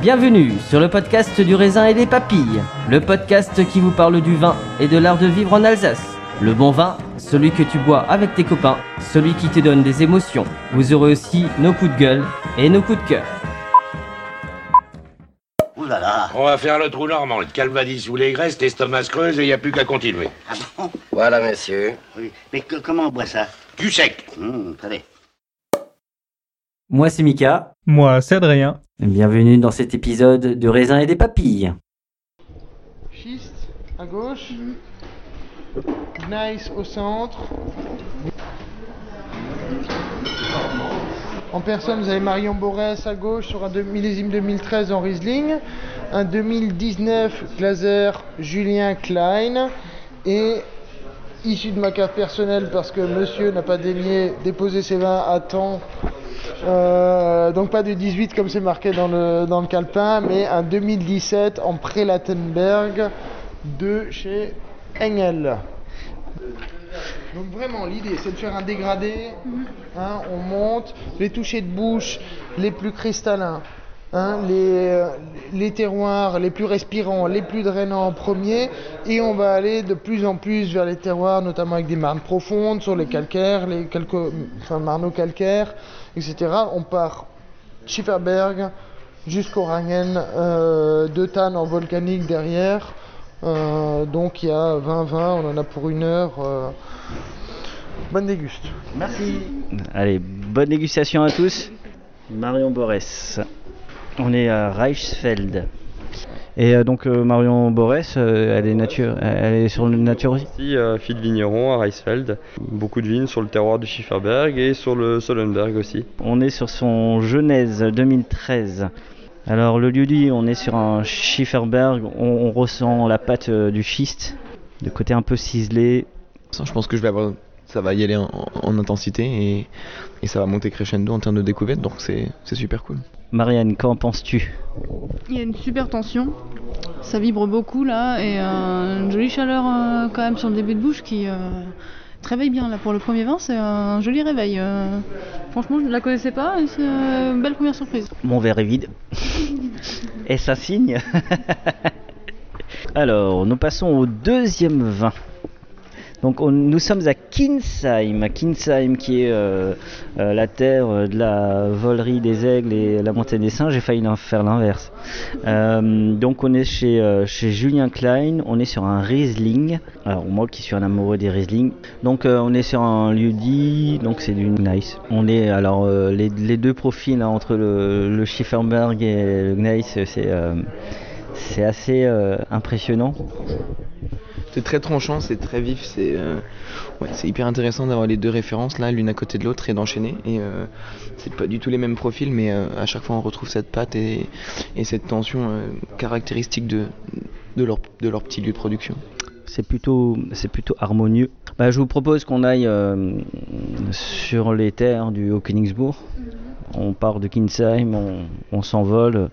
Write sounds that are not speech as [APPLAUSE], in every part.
Bienvenue sur le podcast du raisin et des papilles, le podcast qui vous parle du vin et de l'art de vivre en Alsace. Le bon vin, celui que tu bois avec tes copains, celui qui te donne des émotions. Vous aurez aussi nos coups de gueule et nos coups de cœur. Ouh là là On va faire le trou normand, le calvadis ou les graisses, l'estomac se creuse et il n'y a plus qu'à continuer. Ah bon Voilà, monsieur. Oui. Mais que- comment on boit ça? Du sec Hum, Attendez. Moi c'est Mika, Moi, c'est Adrien. bienvenue dans cet épisode de raisin et des papilles. Schiste à gauche. Nice au centre. En personne, vous avez Marion Borès à gauche sur un millésime 2013 en Riesling. Un 2019 Glaser Julien Klein. Et issu de ma cave personnelle parce que monsieur n'a pas daigné déposer ses vins à temps. Euh, donc pas de 18 comme c'est marqué dans le, dans le calepin, mais un 2017 en Pré-Lattenberg de chez Engel. Donc vraiment l'idée c'est de faire un dégradé, hein, on monte, les touchés de bouche les plus cristallins, hein, les, euh, les terroirs les plus respirants, les plus drainants en premier, et on va aller de plus en plus vers les terroirs, notamment avec des marnes profondes, sur les calcaires, les calco- enfin, marneaux calcaires, etc. On part Schifferberg jusqu'au Rangen, euh, deux tannes en volcanique derrière. Euh, donc il y a 20-20, on en a pour une heure. euh, bonne déguste. Merci. Allez, bonne dégustation à tous. Marion Borès. On est à Reichsfeld. Et euh, donc euh, Marion Borès, euh, elle est nature, elle est sur le nature aussi. Ici, euh, fille de vigneron à Reisfeld. Beaucoup de vignes sur le terroir du Schifferberg et sur le Solenberg aussi. On est sur son Genèse 2013. Alors le lieu dit, on est sur un Schifferberg, on, on ressent la pâte euh, du schiste, de côté un peu ciselé. Je pense que je vais avoir, ça va y aller en, en intensité et, et ça va monter crescendo en termes de découverte, donc c'est super cool. Marianne, qu'en penses-tu? Il y a une super tension, ça vibre beaucoup là et euh, une jolie chaleur euh, quand même sur le début de bouche qui euh, te réveille bien là pour le premier vin, c'est un joli réveil. franchement, je ne la connaissais pas et c'est une belle première surprise. Mon verre est vide. [LAUGHS] Et ça signe. [LAUGHS] Alors, nous passons au deuxième vin. Donc, on- nous sommes à Kinsheim, Kinsheim qui est euh, euh, la terre euh, de la volerie des aigles et la montée des singes. J'ai failli faire l'inverse. Donc, on est chez, chez Julien Klein. On est sur un Riesling. Alors, moi qui suis un amoureux des Riesling. Donc, on est sur un lieu dit. Donc, c'est du nice. On est alors les, deux profils hein, entre le, le Schifferberg et le Gneiss, c'est c'est assez impressionnant. C'est très tranchant, c'est très vif, c'est euh, ouais, hyper intéressant d'avoir les deux références là, l'une à côté de l'autre et d'enchaîner. Et euh, c'est pas du tout les mêmes profils, mais euh, à chaque fois on retrouve cette patte et, et cette tension euh, caractéristique de, de, leur, de leur petit lieu de production. c'est plutôt, plutôt harmonieux. Bah, je vous propose qu'on aille sur les terres du Haut-Königsbourg. On part de Kinsheim, on, on s'envole.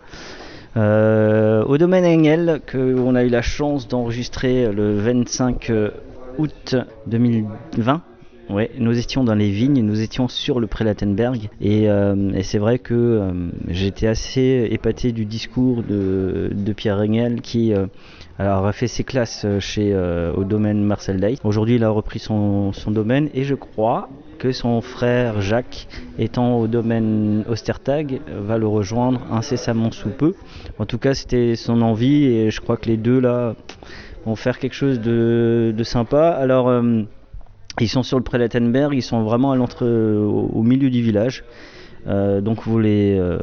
Euh, au domaine Engel, qu'on a eu la chance d'enregistrer le 25 août 2020. Ouais, nous étions dans les vignes, nous étions sur le Prélatenberg et, euh, et c'est vrai que euh, j'étais assez épaté du discours de, Pierre Engel qui euh, a fait ses classes chez au domaine Marcel Day. Aujourd'hui, il a repris son, domaine et je crois que son frère Jacques, étant au domaine Ostertag, va le rejoindre incessamment sous peu. En tout cas, c'était son envie et je crois que les deux là vont faire quelque chose de sympa. Alors ils sont sur le Prélatenberg, ils sont vraiment l'entre, au, milieu du village. Euh, donc vous, euh,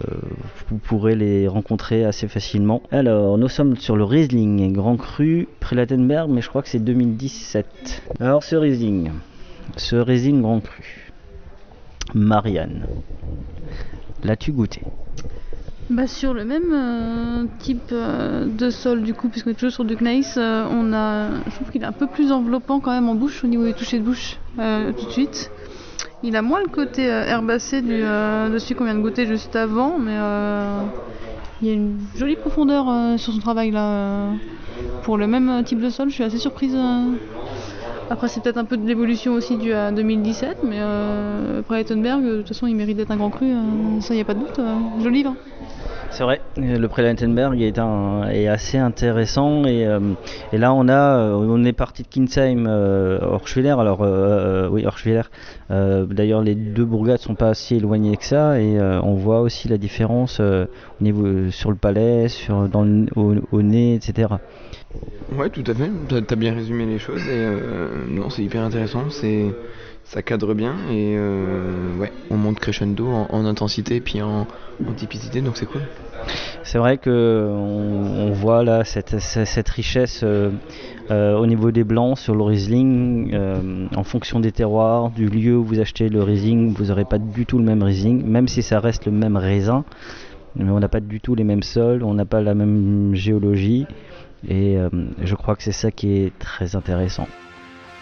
vous pourrez les rencontrer assez facilement. Alors nous sommes sur le Riesling Grand Cru Prélatenberg, mais je crois que c'est 2017. Alors ce Riesling, ce Riesling Grand Cru, Marianne, l'as-tu goûté? Bah sur le même euh, type euh, de sol du coup, puisqu'on est toujours sur du gneiss, euh, on a, je trouve qu'il est un peu plus enveloppant quand même en bouche au niveau des touchés de bouche tout de suite. Il a moins le côté herbacé du, de celui qu'on vient de goûter juste avant, mais il y a une jolie profondeur sur son travail là. pour le même type de sol, je suis assez surprise. Après, c'est peut-être un peu de l'évolution aussi due à 2017, mais euh, Breitenberg, de toute façon, il mérite d'être un grand cru, ça, il n'y a pas de doute. joli vin. C'est vrai, le Prélentenberg est, un, est assez intéressant et, euh, et, là on a, on est parti de Kinsheim, euh, Orschwiller, alors euh, oui Orschwiller. D'ailleurs les deux bourgades sont pas si éloignées que ça et on voit aussi la différence au niveau sur le palais, sur dans le, au, nez, etc. Ouais, tout à fait. T'as as bien résumé les choses et non, c'est hyper intéressant. C'est ça cadre bien et euh, ouais, on monte crescendo en, en intensité puis en, typicité, donc c'est cool. C'est vrai que on, voit là cette, richesse euh, euh, au niveau des blancs sur le Riesling, euh, en fonction des terroirs, du lieu où vous achetez le Riesling, vous n'aurez pas du tout le même Riesling, même si ça reste le même raisin, mais on n'a pas du tout les mêmes sols, on n'a pas la même géologie, et euh, je crois que c'est ça qui est très intéressant.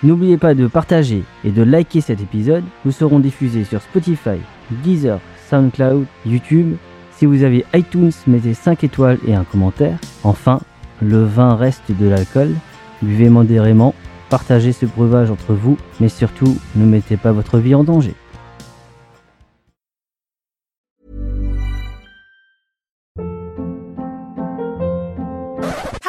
N'oubliez pas de partager et de liker cet épisode. Nous serons diffusés sur Spotify, Deezer, SoundCloud, YouTube. Si vous avez iTunes, mettez 5 étoiles et un commentaire. Enfin, le vin reste de l'alcool. Buvez modérément, partagez ce breuvage entre vous, mais surtout, ne mettez pas votre vie en danger.